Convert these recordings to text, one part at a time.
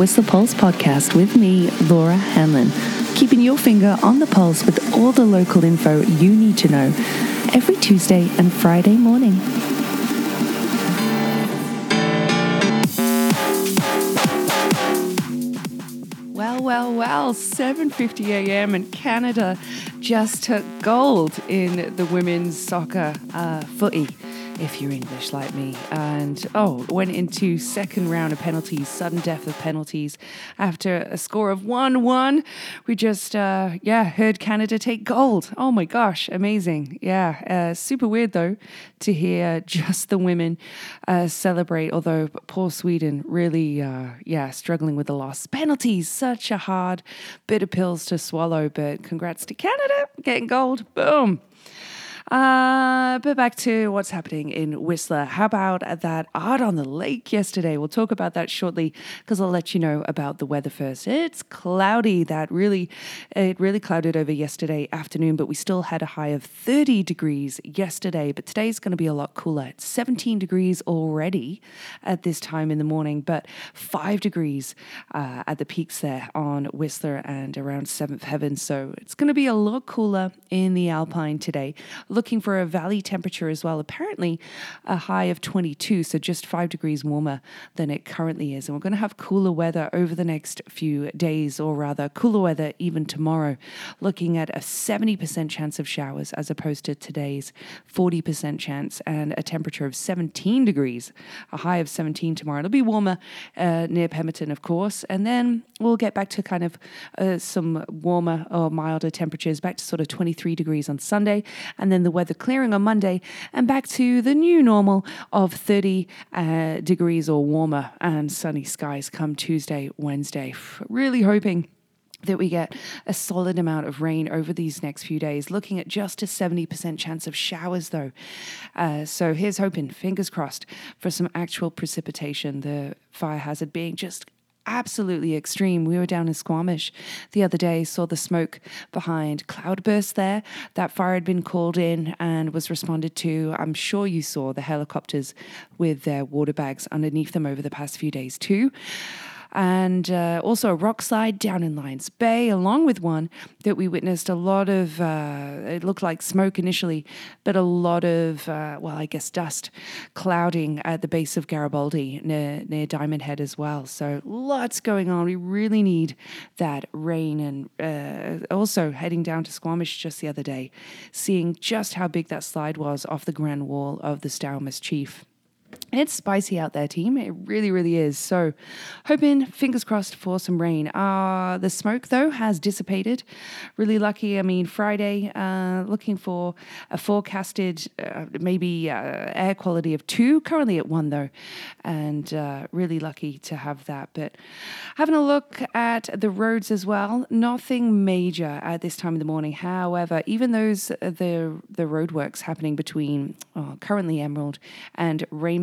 The Pulse podcast with me, Laura Hanlon, keeping your finger on the pulse with all the local info you need to know every Tuesday and Friday morning. Well, well, well, 7:50 a.m. and Canada just took gold in the women's soccer uh, footy if you're English like me. And oh, went into second round of penalties, sudden death of penalties after a score of 1 1. We just, uh, yeah, heard Canada take gold. Oh my gosh, amazing. Yeah, uh, super weird though to hear just the women uh, celebrate, although poor Sweden really, uh, yeah, struggling with the loss. Penalties, such a hard bit of pills to swallow, but congrats to Canada getting gold. Boom. Uh, but back to what's happening in Whistler. How about that art on the lake yesterday? We'll talk about that shortly because I'll let you know about the weather first. It's cloudy. That really, it really clouded over yesterday afternoon, but we still had a high of 30 degrees yesterday. But today's going to be a lot cooler. It's 17 degrees already at this time in the morning, but five degrees uh, at the peaks there on Whistler and around Seventh Heaven. So it's going to be a lot cooler in the Alpine today looking for a valley temperature as well. Apparently, a high of 22, so just five degrees warmer than it currently is. And we're going to have cooler weather over the next few days, or rather, cooler weather even tomorrow, looking at a 70% chance of showers as opposed to today's 40% chance and a temperature of 17 degrees, a high of 17 tomorrow. It'll be warmer uh, near Pemberton, of course. And then we'll get back to kind of uh, some warmer or milder temperatures, back to sort of 23 degrees on Sunday. And then the weather clearing on Monday and back to the new normal of 30 uh, degrees or warmer and sunny skies come Tuesday, Wednesday. Really hoping that we get a solid amount of rain over these next few days, looking at just a 70% chance of showers, though. Uh, so here's hoping, fingers crossed, for some actual precipitation. The fire hazard being just absolutely extreme. We were down in Squamish the other day, saw the smoke behind Cloudburst there. That fire had been called in and was responded to. I'm sure you saw the helicopters with their water bags underneath them over the past few days, too and uh, also a rock slide down in Lions Bay, along with one that we witnessed a lot of, uh, it looked like smoke initially, but a lot of, uh, well, I guess dust clouding at the base of Garibaldi near, near Diamond Head as well. So lots going on. We really need that rain. And uh, also heading down to Squamish just the other day, seeing just how big that slide was off the grand wall of the Stawamus Chief. It's spicy out there, team. It really, really is. So, hoping, fingers crossed, for some rain. Uh, the smoke, though, has dissipated. Really lucky. I mean, Friday, uh, looking for a forecasted uh, maybe uh, air quality of two, currently at one, though. And uh, really lucky to have that. But having a look at the roads as well, nothing major at this time of the morning. However, even those, uh, the, the roadworks happening between currently Emerald and Rainbow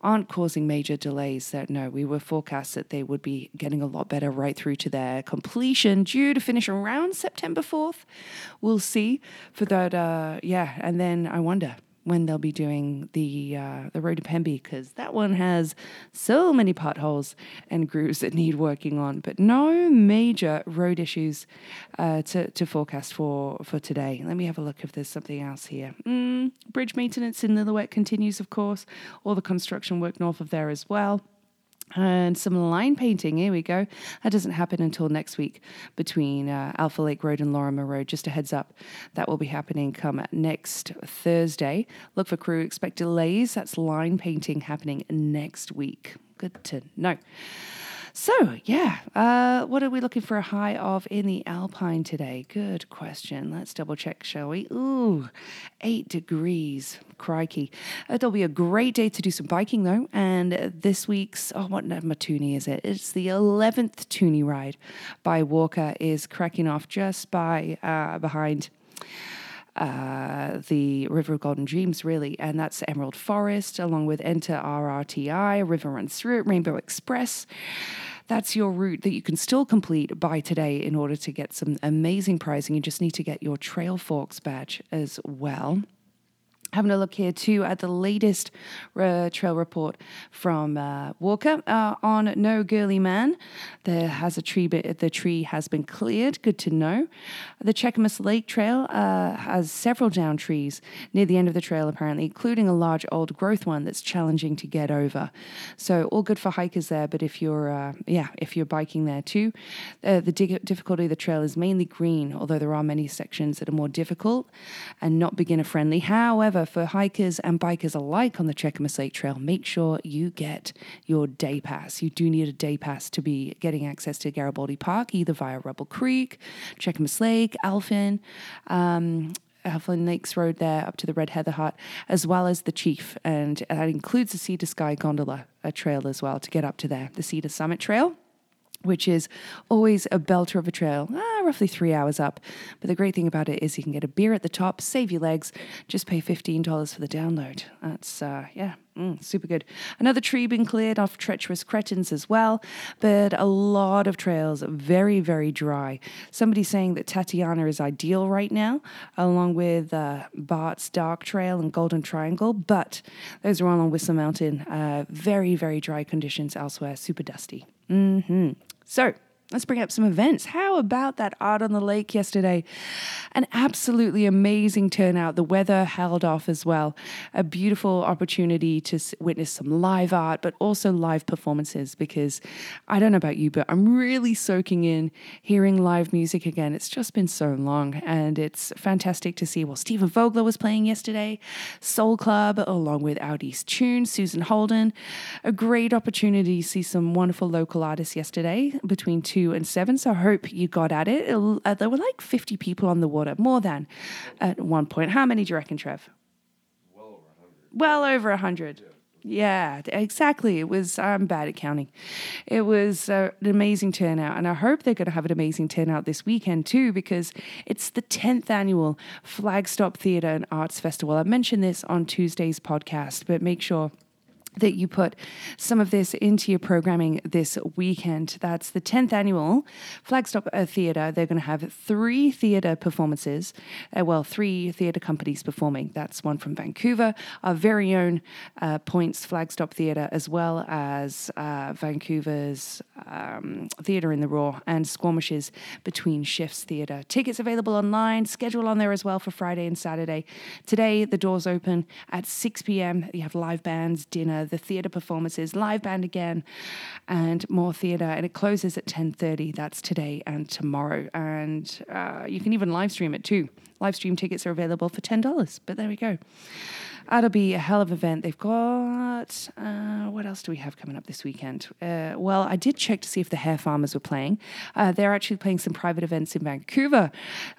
aren't causing major delays. That no, we were forecast that they would be getting a lot better right through to their completion, due to finish around September 4th. We'll see for that. Uh, yeah, and then I wonder when they'll be doing the uh, the road to Pemby because that one has so many potholes and grooves that need working on. But no major road issues uh, to to forecast for for today. Let me have a look if there's something else here. Mm, bridge maintenance in Lillooet continues, of course. All the construction work north of there as well. And some line painting, here we go. That doesn't happen until next week between uh, Alpha Lake Road and Lorimer Road. Just a heads up, that will be happening come next Thursday. Look for crew, expect delays. That's line painting happening next week. Good to know. So, yeah, uh, what are we looking for a high of in the Alpine today? Good question. Let's double check, shall we? Ooh, eight degrees. Crikey. It'll be a great day to do some biking, though. And this week's, oh, what number toonie is it? It's the 11th toonie ride by WORCA is cracking off just by uh, behind uh, the River of Golden Dreams, really, and that's Emerald Forest, along with Enter RRTI, River Runs Through It, Rainbow Express. That's your route that you can still complete by today in order to get some amazing pricing. You just need to get your Trail Forks badge as well. Having a look here too at the latest uh, trail report from uh, WORCA uh, on No Girly Man. There has a tree, but the tree has been cleared. Good to know. The Cheakamus Lake Trail uh, has several down trees near the end of the trail, apparently, including a large old growth one that's challenging to get over. So all good for hikers there. But if you're, uh, yeah, if you're biking there too, uh, the dig- difficulty of the trail is mainly green, although there are many sections that are more difficult and not beginner friendly. However for hikers and bikers alike on the Cheakamus Lake Trail, make sure you get your day pass. You do need a day pass to be getting access to Garibaldi Park, either via Rubble Creek, Cheakamus Lake, Elfin. Um, Elfin Lakes Road there up to the Red Heather Hut, as well as the Chief. And that includes the to Sky Gondola a trail as well to get up to there, the to Summit Trail which is always a belter of a trail, ah, roughly three hours up. But the great thing about it is you can get a beer at the top, save your legs, just pay $15 for the download. That's, uh, yeah, mm, super good. Another tree being cleared off treacherous cretins as well, but a lot of trails very, very dry. Somebody saying that Tatiana is ideal right now, along with uh, Bart's Dark Trail and Golden Triangle, but those are all on Whistler Mountain. Uh, very, very dry conditions elsewhere, super dusty. Mm-hmm. So, Let's bring up some events. How about that art on the lake yesterday? An absolutely amazing turnout. The weather held off as well. A beautiful opportunity to witness some live art, but also live performances because I don't know about you, but I'm really soaking in hearing live music again. It's just been so long and it's fantastic to see. Well, Stephen Vogler was playing yesterday, Soul Club, along with East Tune, Susan Holden. A great opportunity to see some wonderful local artists yesterday between two two and seven. So I hope you got at it. Uh, there were like 50 people on the water, more than at one point. How many do you reckon, Trev? Well over 100. Well over 100. Yeah, exactly. It was, I'm bad at counting. It was uh, an amazing turnout. And I hope they're going to have an amazing turnout this weekend too, because it's the 10th annual Flagstop Theatre and Arts Festival. I mentioned this on Tuesday's podcast, but make sure that you put some of this into your programming this weekend. That's the 10th annual Flagstop Theatre. They're going to have three theatre performances, uh, well, three theatre companies performing. That's one from Vancouver, our very own uh, Points Flagstop Theatre, as well as uh, Vancouver's um, Theatre in the Raw and Squamish's Between Shifts Theatre. Tickets available online, schedule on there as well for Friday and Saturday. Today, the doors open at 6 p.m. You have live bands, dinner, the theatre performances, live band again, and more theatre. And it closes at 10.30. That's today and tomorrow. And uh, you can even live stream it too. Live stream tickets are available for $10, but there we go. That'll be a hell of an event. They've got, uh, what else do we have coming up this weekend? Uh, well, I did check to see if the Hair Farmers were playing. Uh, they're actually playing some private events in Vancouver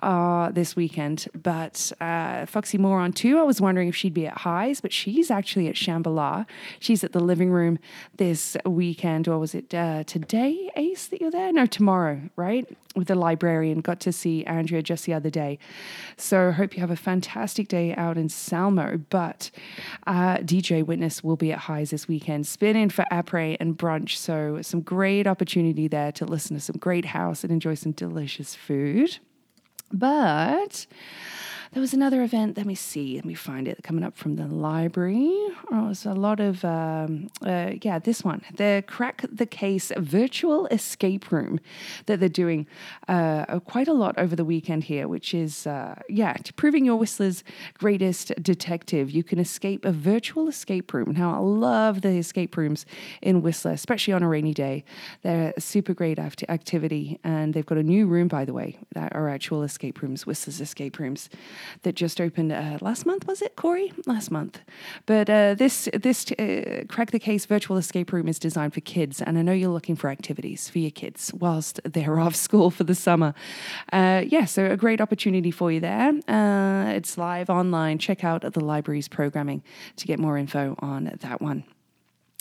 uh, this weekend, but uh, Foxy Moore on too. I was wondering if she'd be at Highs, but she's actually at Shambhala. She's at the living room this weekend, or was it uh, today, Ace, that you're there? No, tomorrow, right? With the librarian. Got to see Andrea just the other day. So hope you have a fantastic day out in Salmo. But uh, DJ Witness will be at Highs this weekend, spinning for après and brunch. So, some great opportunity there to listen to some great house and enjoy some delicious food. But there was another event. Let me see. Let me find it coming up from the library. Oh, was a lot of, um, uh, yeah, this one, the Crack the Case virtual escape room that they're doing uh, quite a lot over the weekend here, which is, uh, yeah, proving your Whistler's greatest detective. You can escape a virtual escape room. Now, I love the escape rooms in Whistler, especially on a rainy day. They're a super great act- activity, and they've got a new room, by the way, that are actual escape rooms, Whistler's escape rooms that just opened uh, last month, was it, Corey? Last month. But uh, this this uh, crack the case virtual escape room is designed for kids, and I know you're looking for activities for your kids whilst they're off school for the summer. Uh, yeah, so a great opportunity for you there. Uh, it's live online. Check out the library's programming to get more info on that one.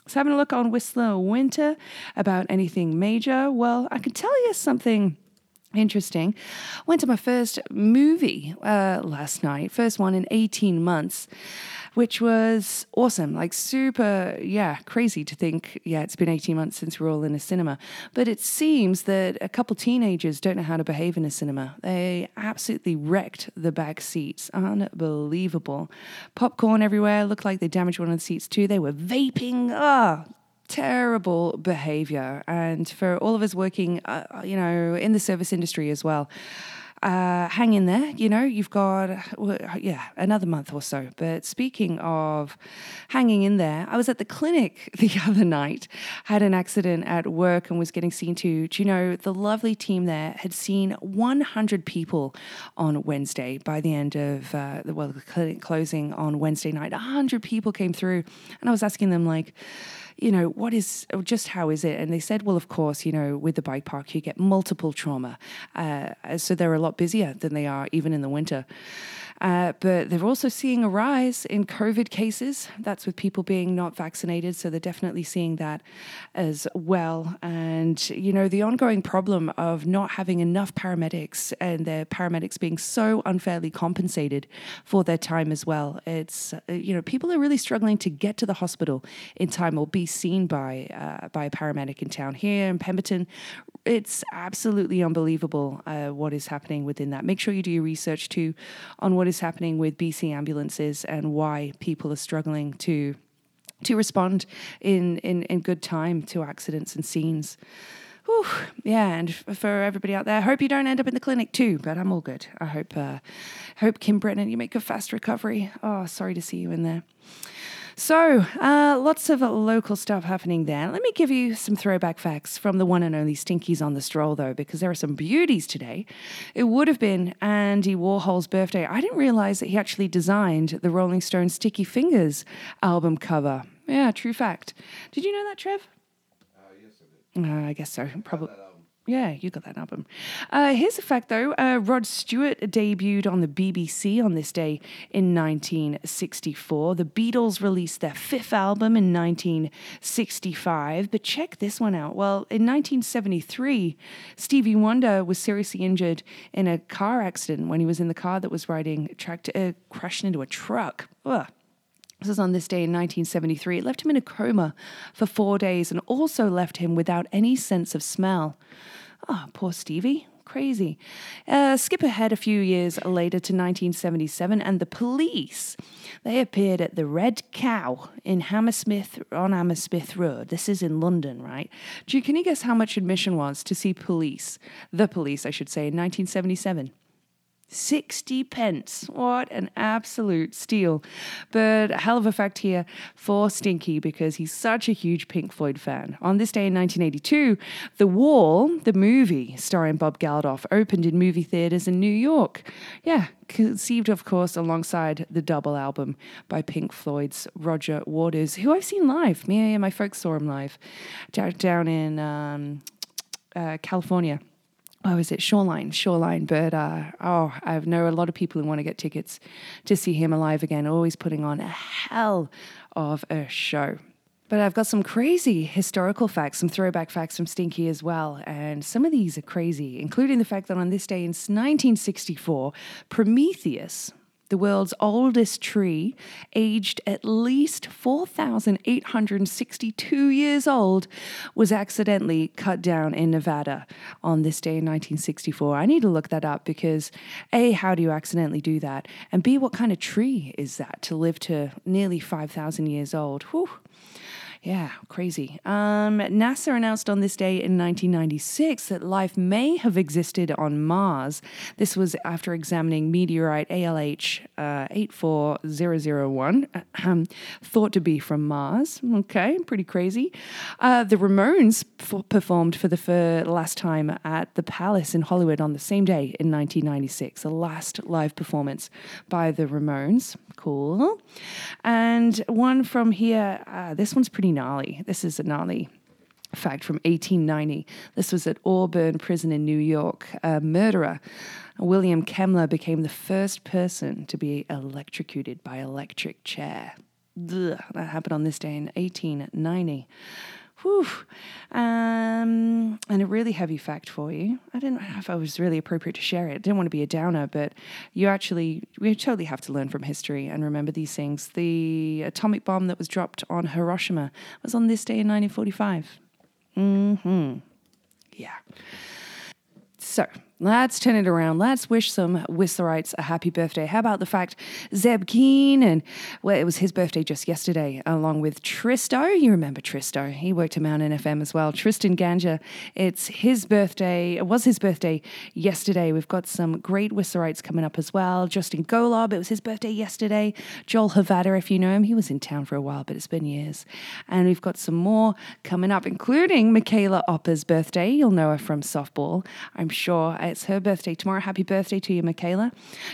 So, having a look on Whistler Winter about anything major. Well, I can tell you something Interesting. Went to my first movie uh, last night, first one in 18 months. which was awesome. Like, super, yeah, crazy to think, yeah, it's been 18 months since we're all in a cinema. But it seems that a couple teenagers don't know how to behave in a cinema. They absolutely wrecked the back seats. Unbelievable. Popcorn everywhere. Looked like they damaged one of the seats too. They were vaping. Ah, terrible behavior. And for all of us working, uh, you know, in the service industry as well, uh, hang in there. You know, you've got, well, yeah, another month or so. But speaking of hanging in there, I was at the clinic the other night, had an accident at work and was getting seen to. Do you know, the lovely team there had seen 100 people on Wednesday by the end of, uh, well, the clinic closing on Wednesday night. 100 people came through. And I was asking them, like, you know, what is, just how is it? And they said, well, of course, you know, with the bike park, you get multiple trauma. Uh, so they're a lot busier than they are even in the winter. Uh, but they're also seeing a rise in COVID cases. That's with people being not vaccinated. So they're definitely seeing that as well. And, you know, the ongoing problem of not having enough paramedics and their paramedics being so unfairly compensated for their time as well. It's, uh, you know, people are really struggling to get to the hospital in time or be seen by, uh, by a paramedic in town. Here in Pemberton, it's absolutely unbelievable uh, what is happening within that. Make sure you do your research too on what is happening with BC ambulances and why people are struggling to to respond in, in, in good time to accidents and scenes. Whew, yeah, and for everybody out there, hope you don't end up in the clinic too. But I'm all good. I hope, uh, hope Kim Brennan, you make a fast recovery. Oh, sorry to see you in there. So, uh, lots of local stuff happening there. Let me give you some throwback facts from the one and only Stinkies on the Stroll, though, because there are some beauties today. It would have been Andy Warhol's birthday. I didn't realize that he actually designed the Rolling Stones Sticky Fingers album cover. Yeah, true fact. Did you know that, Trev? Uh, yes, I did. Uh, I guess so. Probably. Yeah, you got that album. Uh, here's a fact though uh, Rod Stewart debuted on the BBC on this day in 1964. The Beatles released their fifth album in 1965. But check this one out. Well, in 1973, Stevie Wonder was seriously injured in a car accident when he was in the car that was riding, tracked, uh, crashed into a truck. Ugh. This is on this day in 1973. It left him in a coma for four days and also left him without any sense of smell. Oh, poor Stevie. Crazy. Uh, skip ahead a few years later to 1977, and the police. They appeared at the Red Cow in Hammersmith on Hammersmith Road. This is in London, right? You, can you guess how much admission was to see police? The police, I should say, in 1977. 60 pence. What an absolute steal. But a hell of a fact here for Stinky because he's such a huge Pink Floyd fan. On this day in 1982, The Wall, the movie starring Bob Geldof, opened in movie theaters in New York. Yeah, conceived, of course, alongside the double album by Pink Floyd's Roger Waters, who I've seen live. Me and my folks saw him live down, in um, uh, California oh, is it Shoreline? Shoreline. But uh, oh, I know a lot of people who want to get tickets to see him alive again, always putting on a hell of a show. But I've got some crazy historical facts, some throwback facts from Stinky as well. And some of these are crazy, including the fact that on this day in 1964, Prometheus, the world's oldest tree, aged at least 4,862 years old, was accidentally cut down in Nevada on this day in 1964. I need to look that up because A, how do you accidentally do that? And B, what kind of tree is that to live to nearly 5,000 years old? Whew. Yeah, crazy. Um, NASA announced on this day in 1996 that life may have existed on Mars. This was after examining meteorite ALH uh, 84001, um, thought to be from Mars. Okay, pretty crazy. Uh, the Ramones f- performed for the fir- last time at the Palace in Hollywood on the same day in 1996, the last live performance by the Ramones. Cool. And one from here, uh, this one's pretty gnarly. This is a gnarly fact from 1890. This was at Auburn Prison in New York. A murderer, William Kemmler, became the first person to be electrocuted by electric chair. Ugh, that happened on this day in 1890. Whew. Um, and a really heavy fact for you. I didn't know if I was really appropriate to share it. I didn't want to be a downer, but you actually, we totally have to learn from history and remember these things. The atomic bomb that was dropped on Hiroshima was on this day in 1945. Mm hmm. Yeah. So let's turn it around. Let's wish some Whistlerites a happy birthday. How about the fact Zeb Keen and well, it was his birthday just yesterday, along with Tristo. You remember Tristo? He worked at Mountain FM as well. Tristan Ganja. It's his birthday. It was his birthday yesterday. We've got some great Whistlerites coming up as well. Justin Golob. It was his birthday yesterday. Joel Havada, if you know him, he was in town for a while, but it's been years. And we've got some more coming up, including Michaela Opper's birthday. You'll know her from softball. I'm sure it's her birthday tomorrow. Happy birthday to you, Michaela.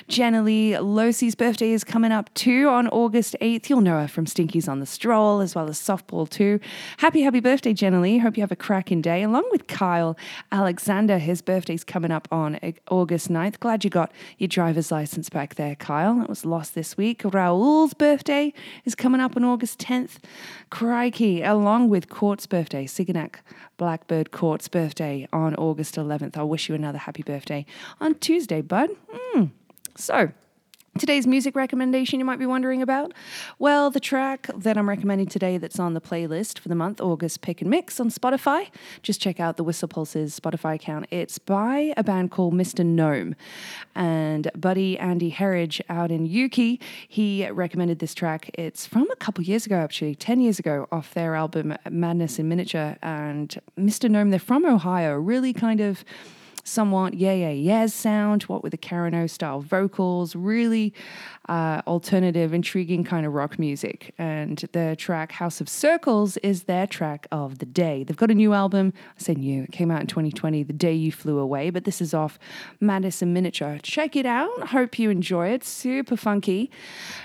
Jenna Lee Losey's birthday is coming up too on August 8th. You'll know her from Stinkies on the Stroll as well as softball too. Happy, happy birthday, Jenna Lee. Hope you have a cracking day. Along with Kyle Alexander, his birthday's coming up on August 9th. Glad you got your driver's license back there, Kyle. That was lost this week. Raoul's birthday is coming up on August 10th. Crikey, along with Court's birthday, Siganak Blackbird Court's birthday on August 11th. I wish you another happy birthday on Tuesday, bud. Mm. So, Today's music recommendation you might be wondering about? Well, the track that I'm recommending today that's on the playlist for the month, August Pick and Mix on Spotify. Just check out the Whistler Pulse's Spotify account. It's by a band called Mr. Gnome. And buddy Andy Herridge out in Ukee, he recommended this track. It's from a couple years ago, actually, 10 years ago, off their album Madness in Miniature. And Mr. Gnome, they're from Ohio, really kind of somewhat Yeah Yeah Yeahs sound, what with the Karen O style vocals, really uh, alternative, intriguing kind of rock music. And the track House of Circles is their track of the day. They've got a new album. I say new, it came out in 2020, The Day You Flew Away, but this is off Madness in Miniature. Check it out. Hope you enjoy it. Super funky.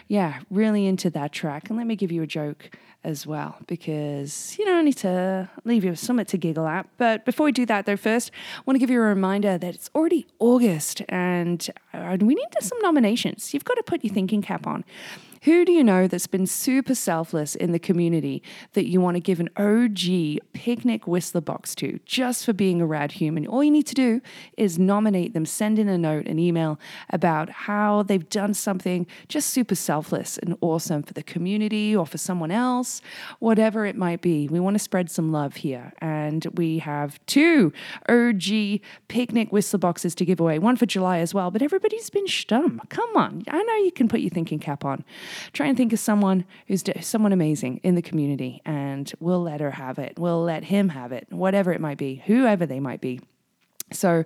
Yeah, really into that track. And let me give you a joke as well because you know I need to leave you with something to giggle at. But before we do that, though, first I want to give you a reminder that it's already August and we need some nominations. You've got to put your thinking cap on. Who do you know that's been super selfless in the community that you want to give an OG picnic whistler box to just for being a rad human? All you need to do is nominate them, send in a note, an email about how they've done something just super selfless and awesome for the community or for someone else, whatever it might be. We want to spread some love here. And we have two OG picnic whistler boxes to give away, one for July as well. But everybody's been stum. Come on. I know you can put your thinking cap on. Try and think of someone who's someone amazing in the community, and we'll let her have it. We'll let him have it, whatever it might be, whoever they might be. So,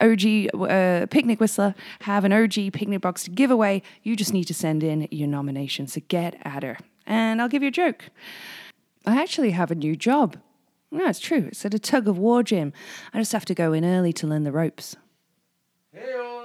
OG uh, Picnic Whistler have an OG picnic box to give away. You just need to send in your nomination. So, get at her. And I'll give you a joke. I actually have a new job. No, it's true. It's at a tug of war gym. I just have to go in early to learn the ropes. Hey-o.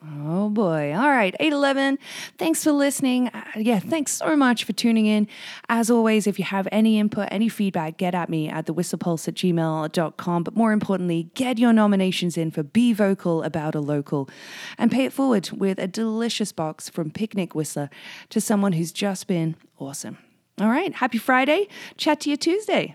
Oh boy. All right. 811. Thanks for listening. Uh, yeah, thanks so much for tuning in. As always, if you have any input, any feedback, get at me at thewhistlepulse at gmail.com. But more importantly, get your nominations in for Be Vocal About a Local and pay it forward with a delicious box from Picnic Whistler to someone who's just been awesome. All right. Happy Friday. Chat to you Tuesday.